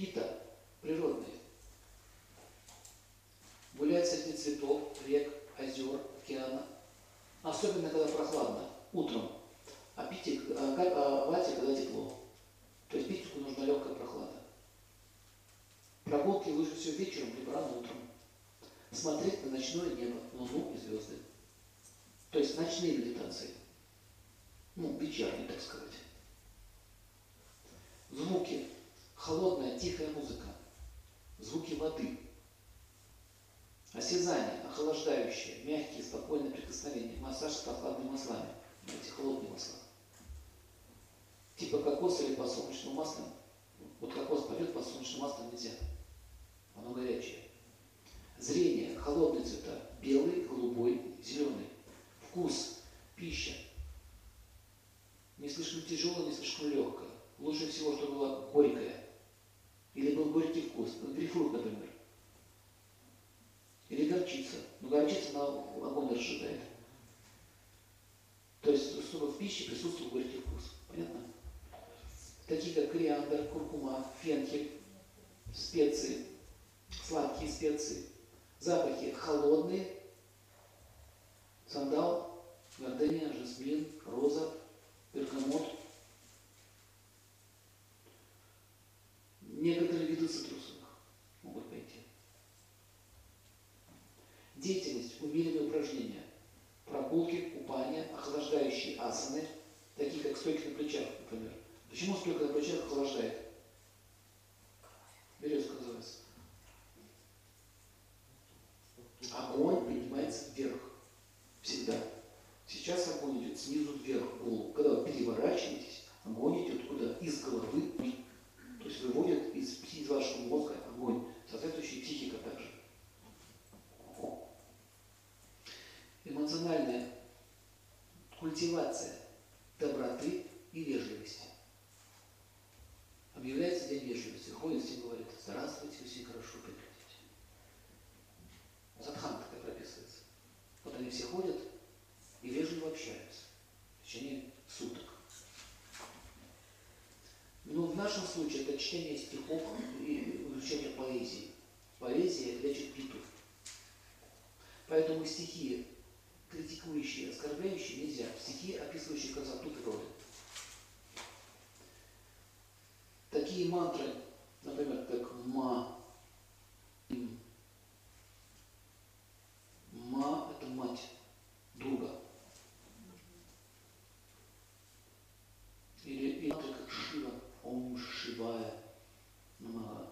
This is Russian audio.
Пита природные. Гулять среди цветов, рек, озер, океана. Особенно, когда прохладно, утром. А пить, а, а вате, когда тепло. То есть питику нужна легкая прохлада. Прогулки лучше всего вечером, либо рано утром. Смотреть на ночное небо, луну и звезды. То есть ночные медитации. Ну, вечерние, так сказать. Звуки. Холодная, тихая музыка. Звуки воды. Осязание, охлаждающее, мягкие, спокойные прикосновения. Массаж с прохладными маслами. Эти холодные масла. Типа кокос или подсолнечным маслом. Вот кокос пойдет, подсолнечным маслом нельзя. Оно горячее. Зрение, холодные цвета, белый, голубой, зеленый. Вкус, пища. Не слишком тяжелая, не слишком легкая. Лучше всего, чтобы была горькая. Или был горький вкус. Грейпфрут, например. Или горчица. Но горчица на огонь разжигает. То есть, чтобы в пище присутствовал горький вкус. Понятно? Такие как кориандр, куркума, фенхель, специи, сладкие специи, запахи холодные, упражнения, прогулки, купания, охлаждающие асаны, такие как стойки на плечах, например. Почему стойка на плечах охлаждает? Березка называется. Огонь поднимается вверх. Всегда. Сейчас огонь идет снизу вверх голову. Эмоциональная культивация доброты и вежливости. Объявляется день вежливости. Ходит, все говорят, здравствуйте, все хорошо прекратите. Садхан такая прописывается. Вот они все ходят и вежливо общаются в течение суток. Но в нашем случае это чтение стихов и изучение поэзии. Поэзия лечит питу. Поэтому стихи, критикующие, оскорбляющие, нельзя. Стихи, описывающие красоту природы. Такие мантры, например, как ма, им. Ма – это мать, друга. Или, или мантры, как Шива, Ом Шивая, Намага.